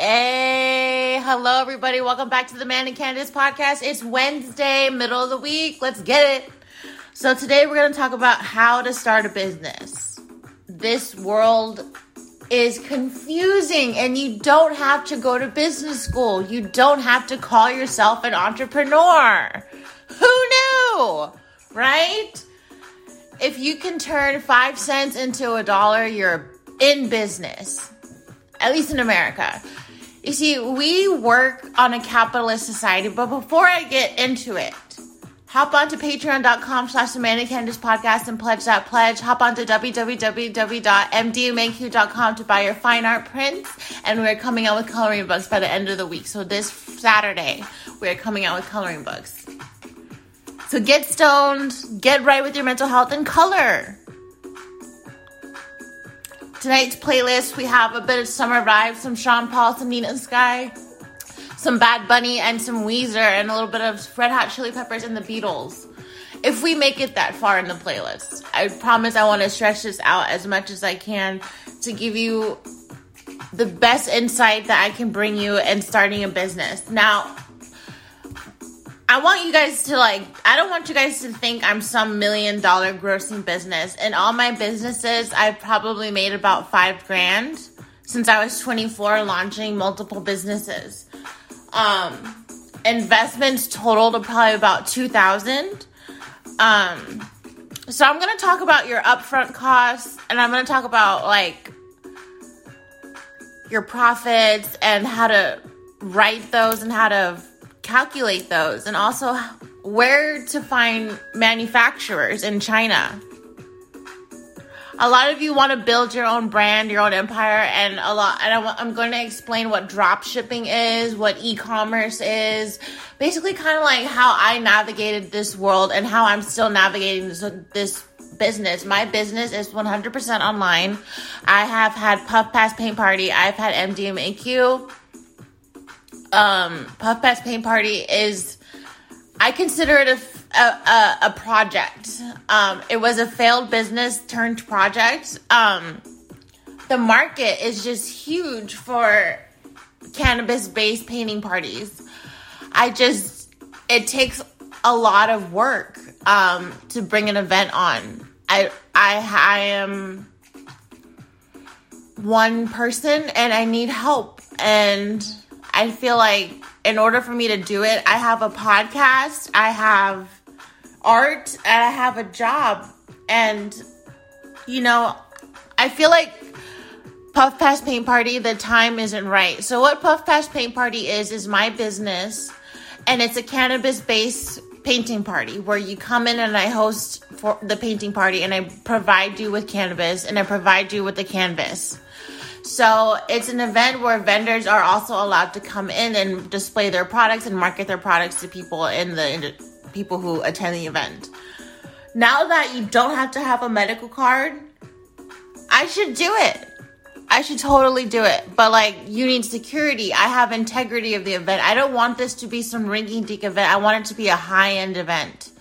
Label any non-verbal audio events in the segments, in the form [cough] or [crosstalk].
Hey, hello everybody. Welcome back to the Manic Candice podcast. It's Wednesday, middle of the week. Let's get it. So today we're going to talk about how to start a business. This world is confusing and you don't have to go to business school. You don't have to call yourself an entrepreneur. Who knew? Right? If you can turn 5 cents into a dollar, you're in business. At least in America. You see, we work on a capitalist society, but before I get into it, hop onto patreon.com slash the Candice podcast and pledge that pledge. Hop onto www.mdmaq.com to buy your fine art prints. And we're coming out with coloring books by the end of the week. So this Saturday, we're coming out with coloring books. So get stoned, get right with your mental health, and color. Tonight's playlist, we have a bit of summer vibes, some Sean Paul, some Nina Sky, some Bad Bunny, and some Weezer, and a little bit of Red Hot Chili Peppers and the Beatles. If we make it that far in the playlist, I promise I want to stretch this out as much as I can to give you the best insight that I can bring you in starting a business. Now, I want you guys to like, I don't want you guys to think I'm some million dollar grossing business. In all my businesses, I've probably made about five grand since I was 24 launching multiple businesses. Um, investments totaled probably about 2000. Um, so I'm going to talk about your upfront costs and I'm going to talk about like your profits and how to write those and how to calculate those and also where to find manufacturers in China. A lot of you want to build your own brand, your own empire, and a lot. And I'm going to explain what drop shipping is, what e-commerce is, basically, kind of like how I navigated this world and how I'm still navigating this, this business. My business is 100% online. I have had Puff Pass Paint Party. I've had MDMAQ um, Puff Pass Paint Party is, I consider it a, a, a project. Um, it was a failed business turned project. Um, the market is just huge for cannabis based painting parties. I just, it takes a lot of work um, to bring an event on. I, I, I am one person and I need help. And I feel like in order for me to do it, I have a podcast, I have art, and I have a job. And, you know, I feel like Puff Pass Paint Party, the time isn't right. So, what Puff Pass Paint Party is, is my business, and it's a cannabis based painting party where you come in and I host for the painting party and I provide you with cannabis and I provide you with the canvas. So it's an event where vendors are also allowed to come in and display their products and market their products to people in the, in people who attend the event. Now that you don't have to have a medical card, I should do it. I should totally do it. But like, you need security. I have integrity of the event. I don't want this to be some rinky dink event. I want it to be a high end event.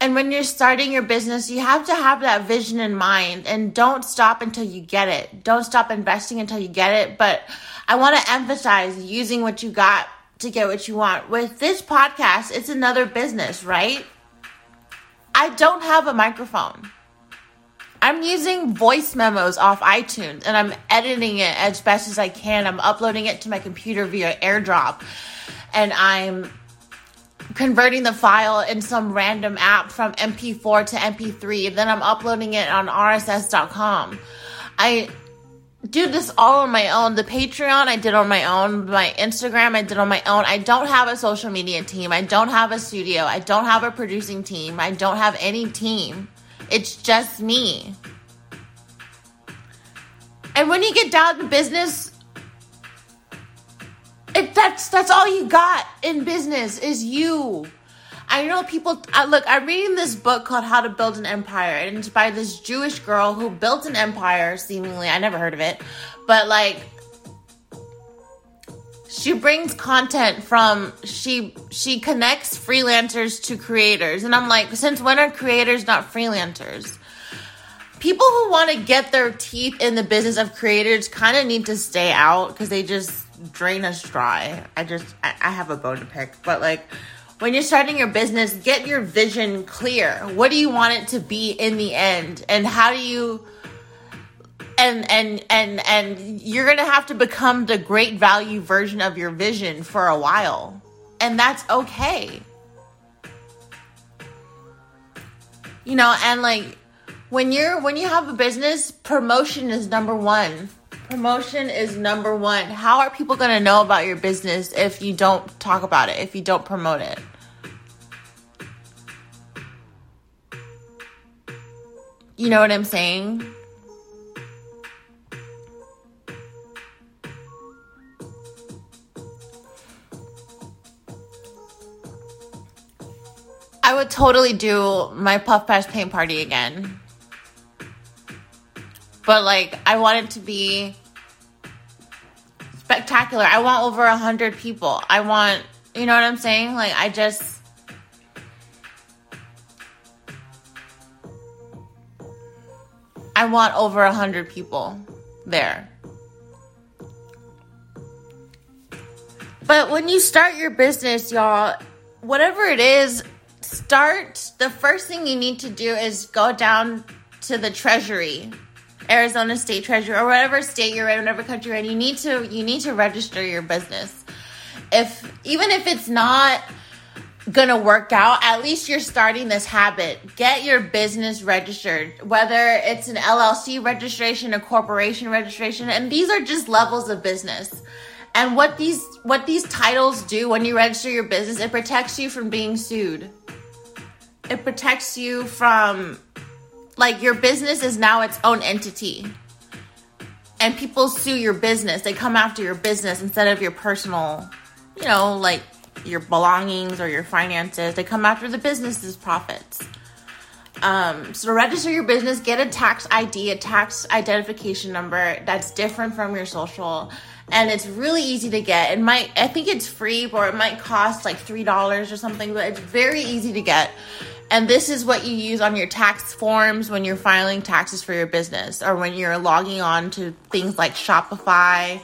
And when you're starting your business, you have to have that vision in mind and don't stop until you get it. Don't stop investing until you get it. But I want to emphasize using what you got to get what you want. With this podcast, it's another business, right? I don't have a microphone. I'm using voice memos off iTunes and I'm editing it as best as I can. I'm uploading it to my computer via AirDrop and I'm converting the file in some random app from MP4 to MP3. Then I'm uploading it on RSS.com. I do this all on my own. The Patreon I did on my own. My Instagram I did on my own. I don't have a social media team. I don't have a studio. I don't have a producing team. I don't have any team. It's just me. And when you get down to business, it, that's that's all you got in business is you. I know people. I, look, I'm reading this book called How to Build an Empire, and it's by this Jewish girl who built an empire. Seemingly, I never heard of it, but like, she brings content from she she connects freelancers to creators, and I'm like, since when are creators not freelancers? people who want to get their teeth in the business of creators kind of need to stay out because they just drain us dry. I just, I, I have a bone to pick. But like, when you're starting your business, get your vision clear. What do you want it to be in the end? And how do you and and and and you're going to have to become the great value version of your vision for a while. And that's okay. You know, and like when you're when you have a business, promotion is number 1 Promotion is number one. How are people going to know about your business if you don't talk about it, if you don't promote it? You know what I'm saying? I would totally do my Puff Pass paint party again. But like, I want it to be spectacular. I want over a hundred people. I want, you know what I'm saying? Like, I just. I want over a hundred people there. But when you start your business, y'all, whatever it is, start. The first thing you need to do is go down to the treasury Arizona State Treasurer or whatever state you're in, whatever country you're in, you need to you need to register your business. If even if it's not gonna work out, at least you're starting this habit. Get your business registered, whether it's an LLC registration, a corporation registration, and these are just levels of business. And what these what these titles do when you register your business, it protects you from being sued. It protects you from like your business is now its own entity. And people sue your business. They come after your business instead of your personal, you know, like your belongings or your finances. They come after the business's profits. Um, so register your business, get a tax ID, a tax identification number that's different from your social. And it's really easy to get. It might, I think it's free, or it might cost like $3 or something, but it's very easy to get. And this is what you use on your tax forms when you're filing taxes for your business or when you're logging on to things like Shopify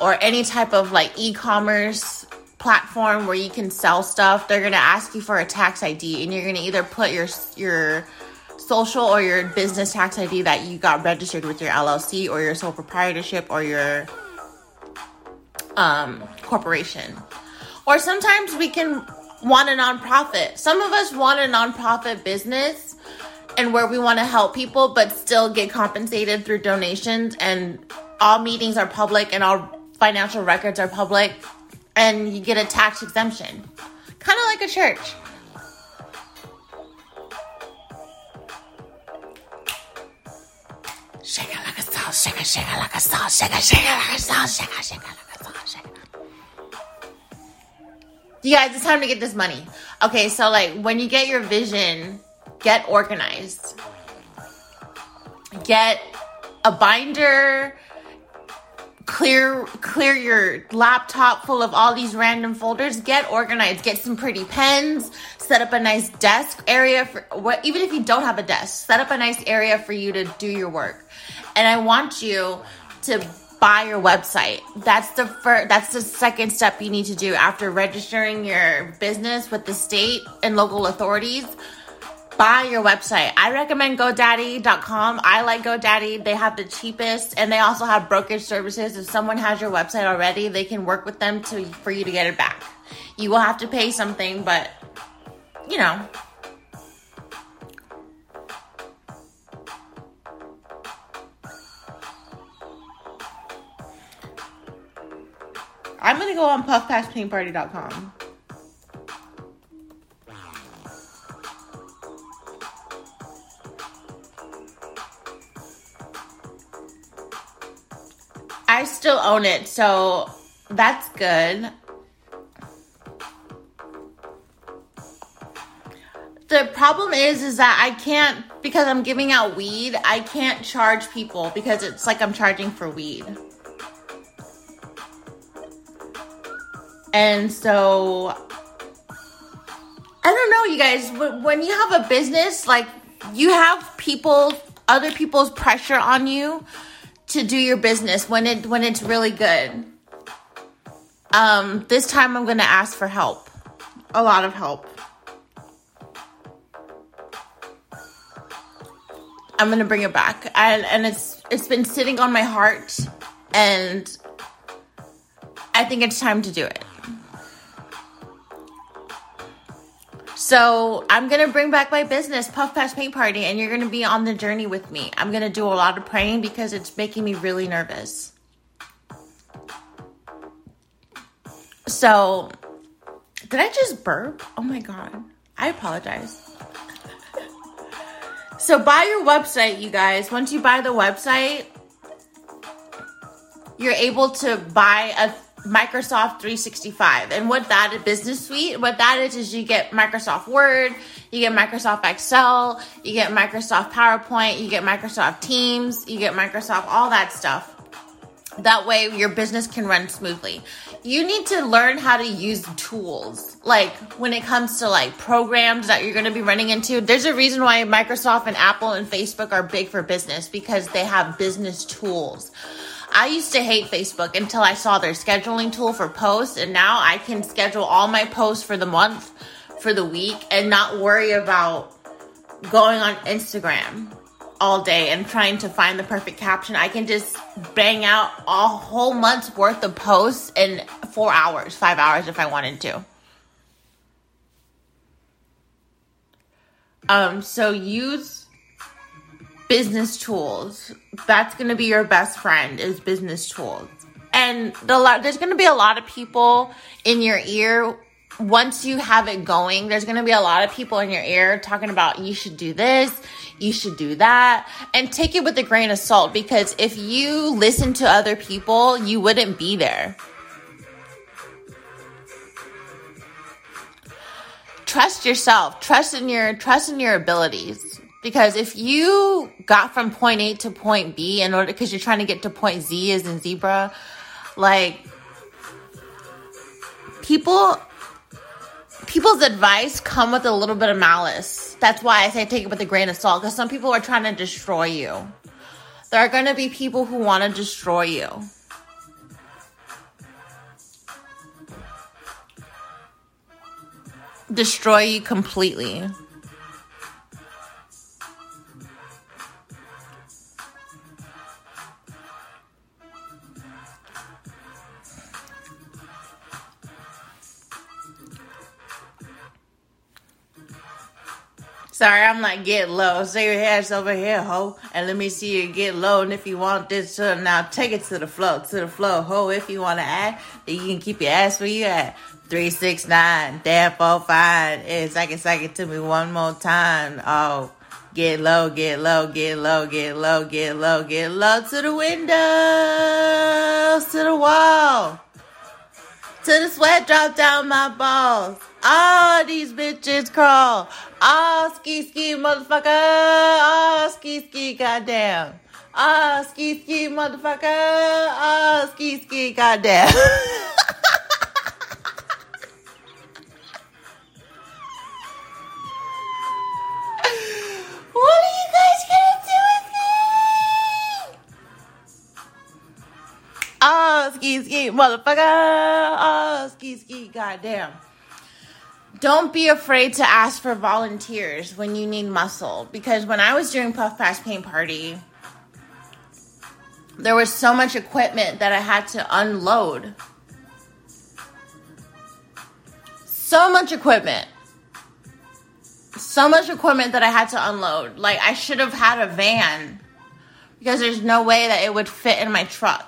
or any type of like e commerce platform where you can sell stuff. They're going to ask you for a tax ID and you're going to either put your, your, social or your business tax ID that you got registered with your LLC or your sole proprietorship or your um, corporation. Or sometimes we can want a nonprofit. Some of us want a nonprofit business and where we want to help people but still get compensated through donations and all meetings are public and all financial records are public and you get a tax exemption. Kind of like a church. Shake it like a shake it, shake it like a shake it, shake it like a shake it, shake it like a You guys, it's time to get this money. Okay, so like when you get your vision, get organized. Get a binder, clear clear your laptop full of all these random folders. Get organized. Get some pretty pens. Set up a nice desk area for what even if you don't have a desk set up a nice area for you to do your work. And i want you to buy your website. That's the first that's the second step you need to do after registering your business with the state and local authorities. Buy your website. I recommend GoDaddy.com. I like GoDaddy. They have the cheapest and they also have brokerage services. If someone has your website already, they can work with them to for you to get it back. You will have to pay something, but you know, I'm gonna go on puffpasspaintparty.com. I still own it, so that's good. The problem is is that I can't because I'm giving out weed, I can't charge people because it's like I'm charging for weed. And so, I don't know, you guys, when you have a business, like you have people other people's pressure on you to do your business when it when it's really good. Um, this time I'm gonna ask for help. A lot of help. I'm gonna bring it back. And and it's it's been sitting on my heart and I think it's time to do it. So I'm gonna bring back my business, Puff Pass Paint Party, and you're gonna be on the journey with me. I'm gonna do a lot of praying because it's making me really nervous. So, did I just burp? Oh my god. I apologize. So, buy your website, you guys. Once you buy the website, you're able to buy a Microsoft 365. And what that is, business suite, what that is, is you get Microsoft Word, you get Microsoft Excel, you get Microsoft PowerPoint, you get Microsoft Teams, you get Microsoft, all that stuff. That way your business can run smoothly. You need to learn how to use tools. Like when it comes to like programs that you're going to be running into, there's a reason why Microsoft and Apple and Facebook are big for business because they have business tools. I used to hate Facebook until I saw their scheduling tool for posts, and now I can schedule all my posts for the month, for the week, and not worry about going on Instagram all day and trying to find the perfect caption. I can just bang out a whole month's worth of posts in four hours, five hours if I wanted to. Um, so use business tools. That's going to be your best friend is business tools. And the, there's going to be a lot of people in your ear once you have it going. There's going to be a lot of people in your ear talking about you should do this, you should do that, and take it with a grain of salt because if you listen to other people, you wouldn't be there. Trust yourself. Trust in your trust in your abilities. Because if you got from point A to point B in order, because you're trying to get to point Z as in zebra, like people, people's advice come with a little bit of malice. That's why I say take it with a grain of salt, because some people are trying to destroy you. There are going to be people who want to destroy you. Destroy you completely. Sorry, I'm like, get low. Say your ass over here, ho. And let me see you get low. And if you want this, uh, now take it to the floor, to the floor, ho. If you want to act, then you can keep your ass where you at. Three, six, nine, damn, four, five. It's like it's like it to me one more time. Oh, get low, get low, get low, get low, get low, get low to the windows, to the wall, to the sweat drop down my balls. All these bitches crawl. Ah, ski ski, motherfucker. Ah, ski ski, goddamn. Ah, ski ski, motherfucker. Ah, ski ski, goddamn. [laughs] Ski ski, motherfucker. Ah, ski ski, goddamn don't be afraid to ask for volunteers when you need muscle because when I was doing Puff Pass Paint Party, there was so much equipment that I had to unload. So much equipment. So much equipment that I had to unload. Like, I should have had a van because there's no way that it would fit in my truck.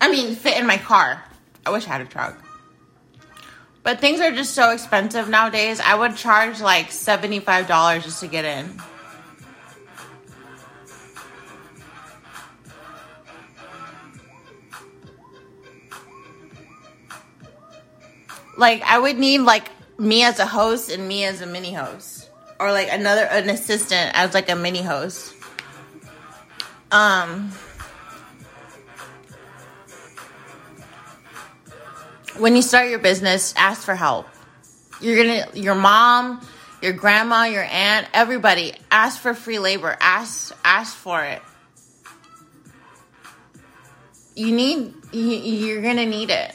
I mean, fit in my car. I wish I had a truck. But things are just so expensive nowadays. I would charge like $75 just to get in. Like I would need like me as a host and me as a mini host or like another an assistant as like a mini host. Um when you start your business, ask for help. You're gonna, your mom, your grandma, your aunt, everybody. Ask for free labor. Ask ask for it. You need you're to need it.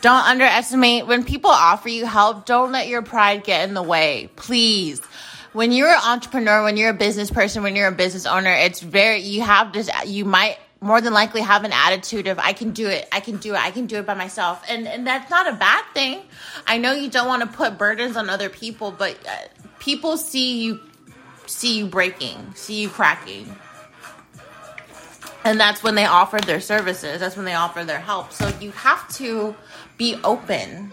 Don't underestimate when people offer you help, don't let your pride get in the way. Please. When you're an entrepreneur, when you're a business person, when you're a business owner, it's very you have this you might more than likely have an attitude of I can do it, I can do it, I can do it by myself. And and that's not a bad thing. I know you don't want to put burdens on other people, but uh, people see you see you breaking, see you cracking. And that's when they offer their services. That's when they offer their help. So you have to be open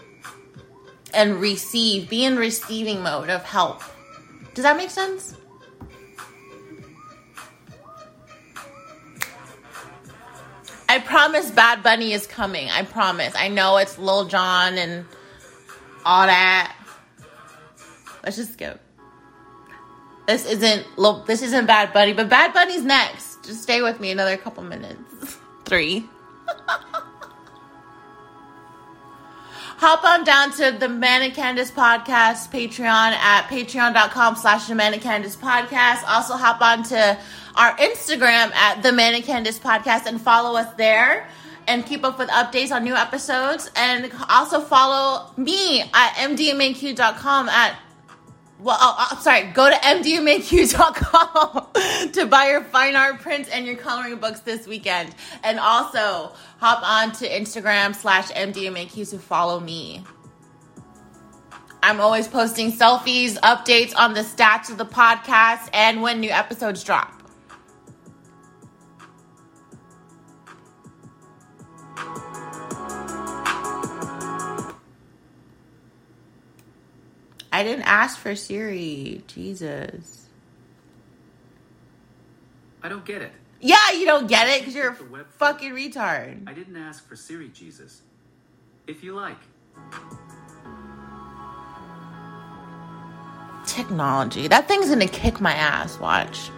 and receive, be in receiving mode of help. Does that make sense? I promise Bad Bunny is coming. I promise. I know it's Lil Jon and all that. Let's just skip. This isn't Lil, this isn't Bad Bunny, but Bad Bunny's next. Just stay with me another couple minutes. Three. Hop on down to the Manic Candice podcast Patreon at patreon.com slash the Manic Candice podcast. Also hop on to our Instagram at the Manic Candice podcast and follow us there and keep up with updates on new episodes. And also follow me at mdmaq.com at well, oh, oh, I'm sorry, go to mdmaq.com [laughs] to buy your fine art prints and your coloring books this weekend. And also hop on to Instagram slash mdmaq to follow me. I'm always posting selfies, updates on the stats of the podcast, and when new episodes drop. I didn't ask for Siri. Jesus. I don't get it. Yeah, you don't get it because you're a fucking retard. I didn't ask for Siri, Jesus. If you like. Technology. That thing's gonna kick my ass, watch.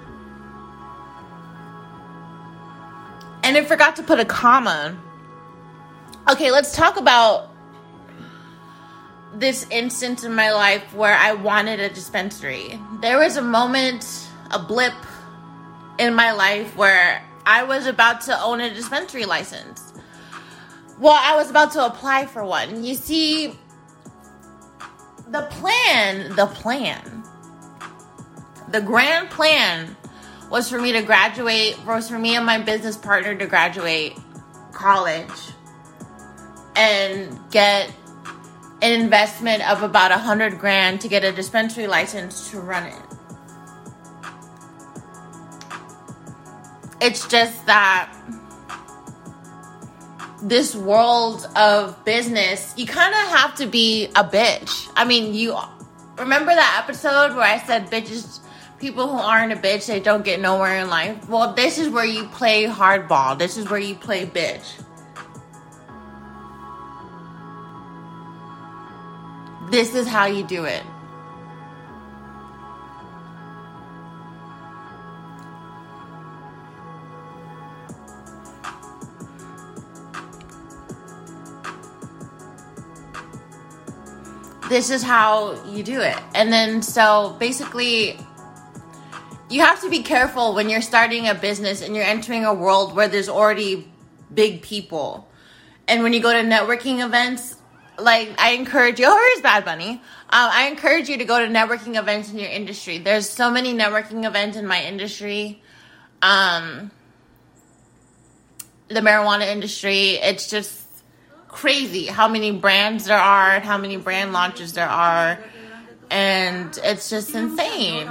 And it forgot to put a comma. Okay, let's talk about this instance in my life where I wanted a dispensary. There was a moment, a blip in my life where I was about to own a dispensary license. Well, I was about to apply for one. You see, the plan, the plan, the grand plan was for me to graduate, was for me and my business partner to graduate college and get an investment of about a hundred grand to get a dispensary license to run it. It's just that this world of business, you kind of have to be a bitch. I mean, you remember that episode where I said bitches, people who aren't a bitch, they don't get nowhere in life? Well, this is where you play hardball. This is where you play bitch. This is how you do it. This is how you do it. And then, so basically, you have to be careful when you're starting a business and you're entering a world where there's already big people. And when you go to networking events, like I encourage you. [laughs] Oh, here's Bad Bunny. Um, I encourage you to go to networking events in your industry. There's so many networking events in my industry. Um, the marijuana industry. It's just crazy how many brands there are and how many brand launches there are, and it's just insane.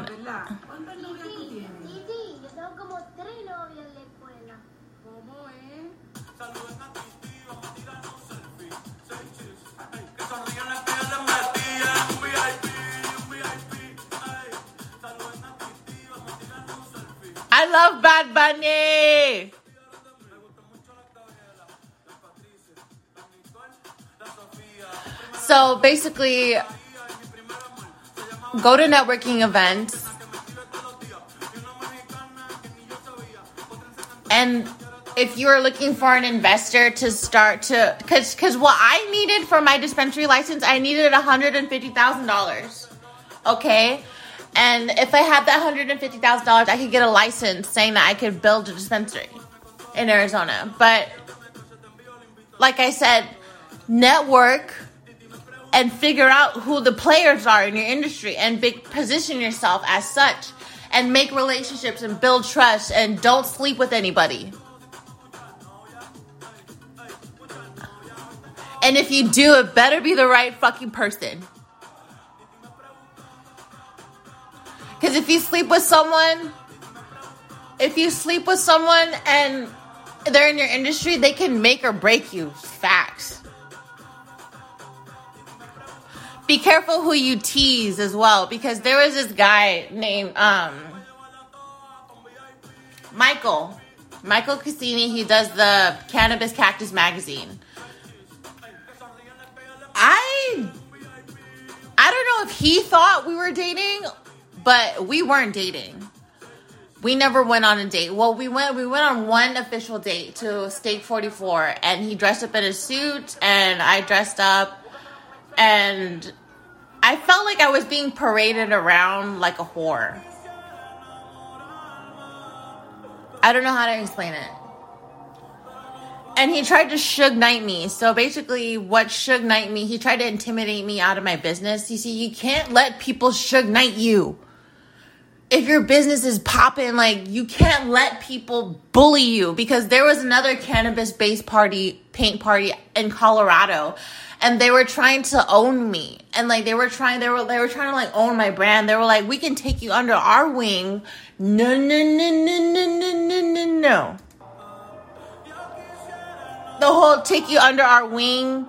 I love Bad Bunny. So basically, go to networking events. And if you are looking for an investor to start to because because what i needed for my dispensary license i needed $150000 okay and if i had that $150000 i could get a license saying that i could build a dispensary in arizona but like i said network and figure out who the players are in your industry and position yourself as such and make relationships and build trust and don't sleep with anybody. And if you do, it better be the right fucking person. Because if you sleep with someone, if you sleep with someone and they're in your industry, they can make or break you. Facts. Be careful who you tease as well, because there was this guy named um, Michael. Michael Cassini, he does the Cannabis Cactus magazine. I I don't know if he thought we were dating, but we weren't dating. We never went on a date. Well, we went we went on one official date to Steak 44 and he dressed up in a suit and I dressed up and I felt like I was being paraded around like a whore. I don't know how to explain it. And he tried to Suge Knight me. So basically, what Suge Knight me, he tried to intimidate me out of my business. You see, you can't let people Suge Knight you. If your business is popping, like, you can't let people bully you. Because there was another cannabis based party, paint party in Colorado and they were trying to own me. And like they were trying they were they were trying to like own my brand. They were like we can take you under our wing. No no no no no no no no no the whole take you under our wing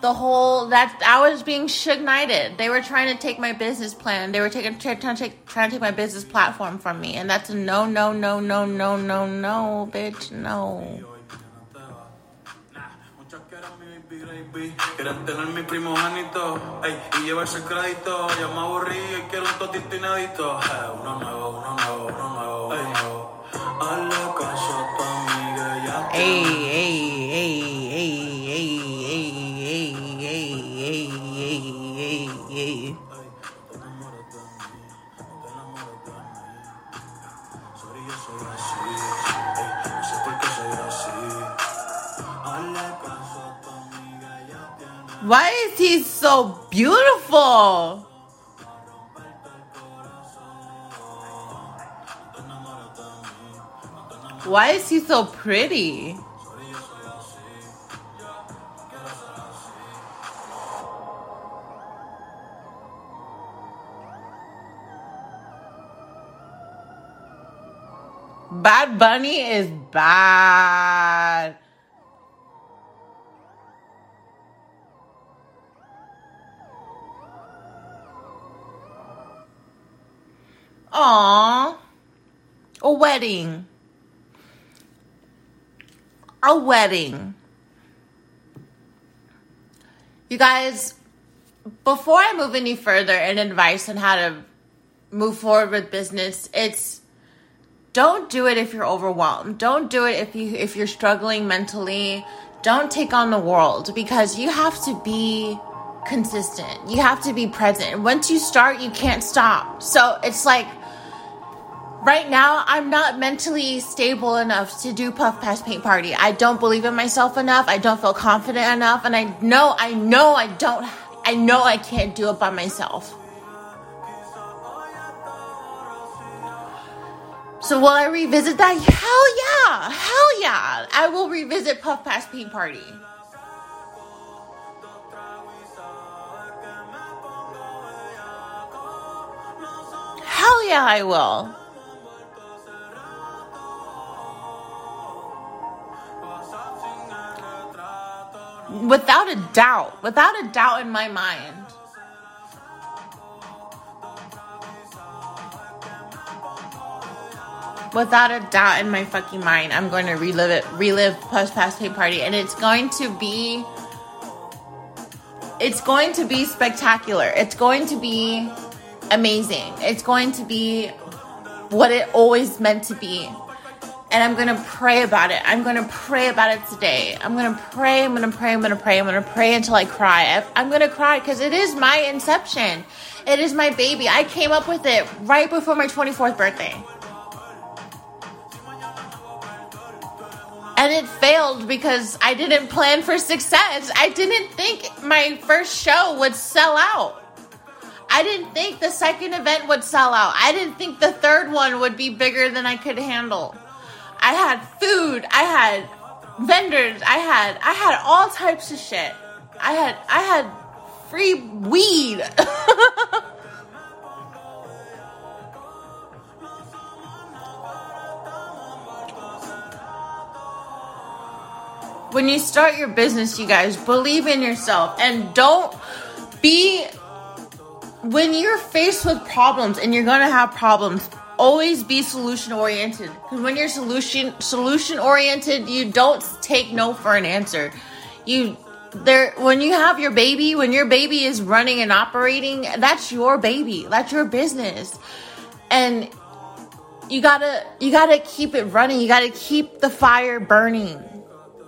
the whole that I was being Suge Knighted. They were trying to take my business plan. They were taking trying to take trying to take my business platform from me, and that's a no, no, no, no, no, no, no, bitch, no. Quieren tener mi primogénito ey, y llevarse el crédito. Ya me aburrí y quiero un totito inédito. Eh, uno nuevo, uno nuevo, uno nuevo, ey. Tu amiga, ya ey, ey, ey, ey, tiene. Why is he so beautiful? Why is he so pretty? Bunny is bad. Aww. A wedding. A wedding. You guys, before I move any further in advice on how to move forward with business, it's don't do it if you're overwhelmed. Don't do it if you if you're struggling mentally. Don't take on the world because you have to be consistent. You have to be present. Once you start, you can't stop. So it's like right now I'm not mentally stable enough to do Puff Pass Paint Party. I don't believe in myself enough. I don't feel confident enough and I know I know I don't I know I can't do it by myself. So will I revisit that? Hell yeah. Hell yeah. I will revisit Puff Pass Paint Party. Hell yeah, I will. Without a doubt, without a doubt in my mind. Without a doubt in my fucking mind, I'm going to relive it, relive Puff Pass Paint Party, and it's going to be, it's going to be spectacular. It's going to be amazing. It's going to be what it always meant to be. And I'm to pray about it. I'm to pray about it today. I'm to pray. I'm to pray. I'm to pray. I'm to pray until I cry. I'm to cry because it is my inception. It is my baby. I came up with it right before my 24th birthday. And it failed because I didn't plan for success. I didn't think my first show would sell out. I didn't think the second event would sell out. I didn't think the third one would be bigger than I could handle. I had food, I had vendors, I had I had all types of shit. I had I had free weed. [laughs] when you start your business, you guys, believe in yourself and don't be when you're faced with problems and you're going to have problems always be solution oriented. Because when you're solution solution oriented you don't take no for an answer. You there when you have your baby when your baby is running and operating that's your baby that's your business. And you gotta you gotta keep it running you gotta keep the fire burning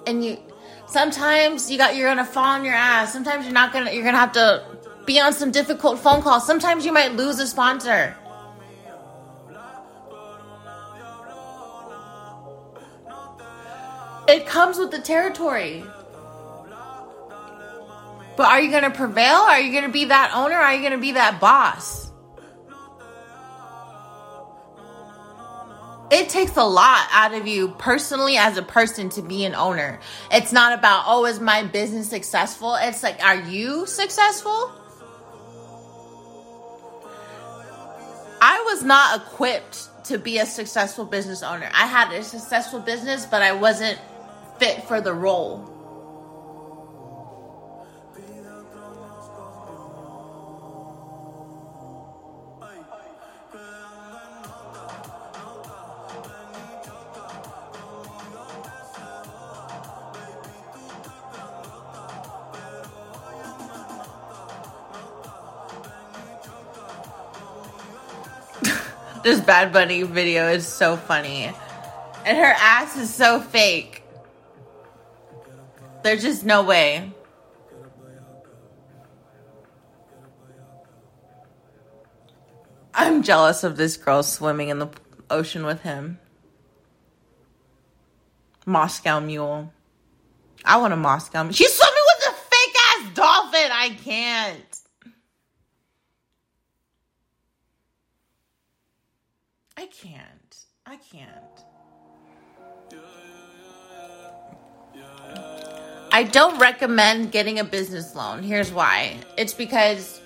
and you sometimes you got you're gonna fall on your ass sometimes you're not gonna you're gonna have to be on some difficult phone calls sometimes you might lose a sponsor It comes with the territory. But are you going to prevail? Are you going to be that owner? Are you going to be that boss? It takes a lot out of you personally as a person to be an owner. It's not about, oh, is my business successful? It's like, are you successful? I was not equipped to be a successful business owner. I had a successful business, but I wasn't fit for the role. This Bad Bunny video is so funny. And her ass is so fake. There's just no way. I'm jealous of this girl swimming in the ocean with him. Moscow mule. I want a Moscow. She's swimming with a fake ass dolphin. I can't. I can't. I can't. I don't recommend getting a business loan. Here's why. It's because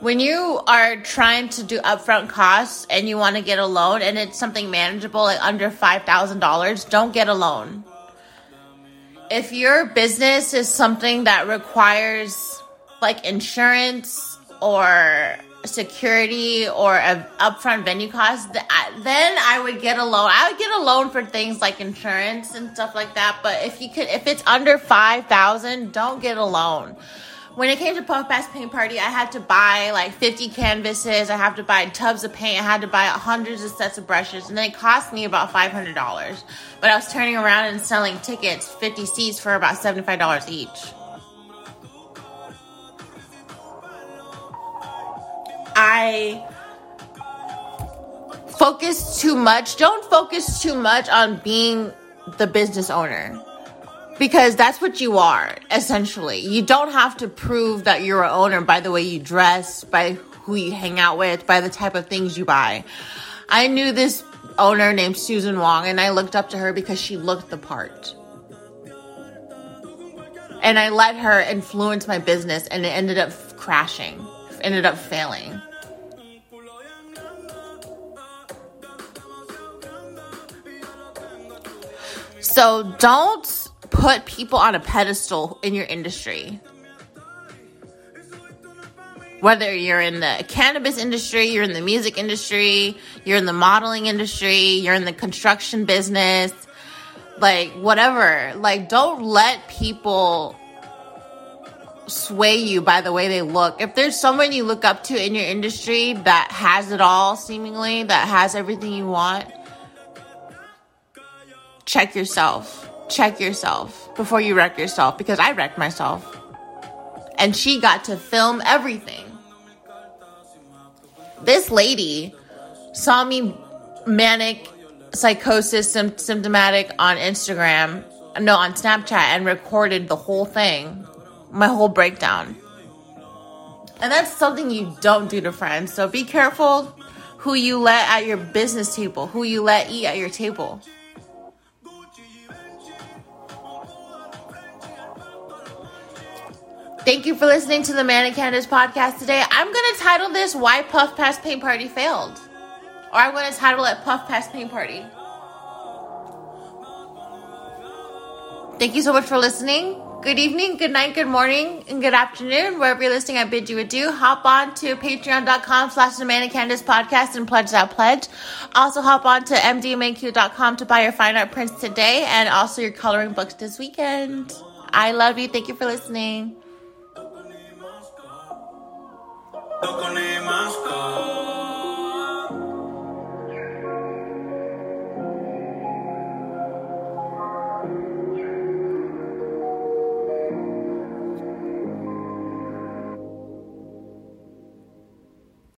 when you are trying to do upfront costs and you want to get a loan and it's something manageable like under $5,000, don't get a loan. If your business is something that requires like insurance or security or a upfront venue cost, then I would get a loan. I would get a loan for things like insurance and stuff like that. But if you could, if it's under five thousand, don't get a loan. When it came to Puff Pass Paint Party, I had to buy like 50 canvases. I have to buy tubs of paint. I had to buy hundreds of sets of brushes, and then it cost me about $500. But I was turning around and selling tickets, 50 seats, for about $75 each. I focus too much. Don't focus too much on being the business owner because that's what you are essentially. You don't have to prove that you're an owner by the way you dress, by who you hang out with, by the type of things you buy. I knew this owner named Susan Wong and I looked up to her because she looked the part. And I let her influence my business and it ended up crashing, ended up failing. So don't put people on a pedestal in your industry. Whether you're in the cannabis industry, you're in the music industry, you're in the modeling industry, you're in the construction business, like whatever. Like, don't let people sway you by the way they look. If there's someone you look up to in your industry that has it all, seemingly, that has everything you want, check yourself. Check yourself before you wreck yourself because I wrecked myself. And she got to film everything. This lady saw me manic psychosis sim- symptomatic on Instagram, no, on Snapchat, and recorded the whole thing, my whole breakdown. And that's something you don't do to friends. So be careful who you let at your business table, who you let eat at your table. Thank you for listening to the Manic Candice podcast today. I'm going to title this Why Puff Pass Paint Party Failed. Or I'm going to title it Puff Pass Paint Party. Thank you so much for listening. Good evening, good night, good morning, and good afternoon. Wherever you're listening, I bid you adieu. Hop on to patreon.com slash the Manic Candice podcast and pledge that pledge. Also hop on to mdmaq.com to buy your fine art prints today and also your coloring books this weekend. I love you. Thank you for listening. Toco ni e más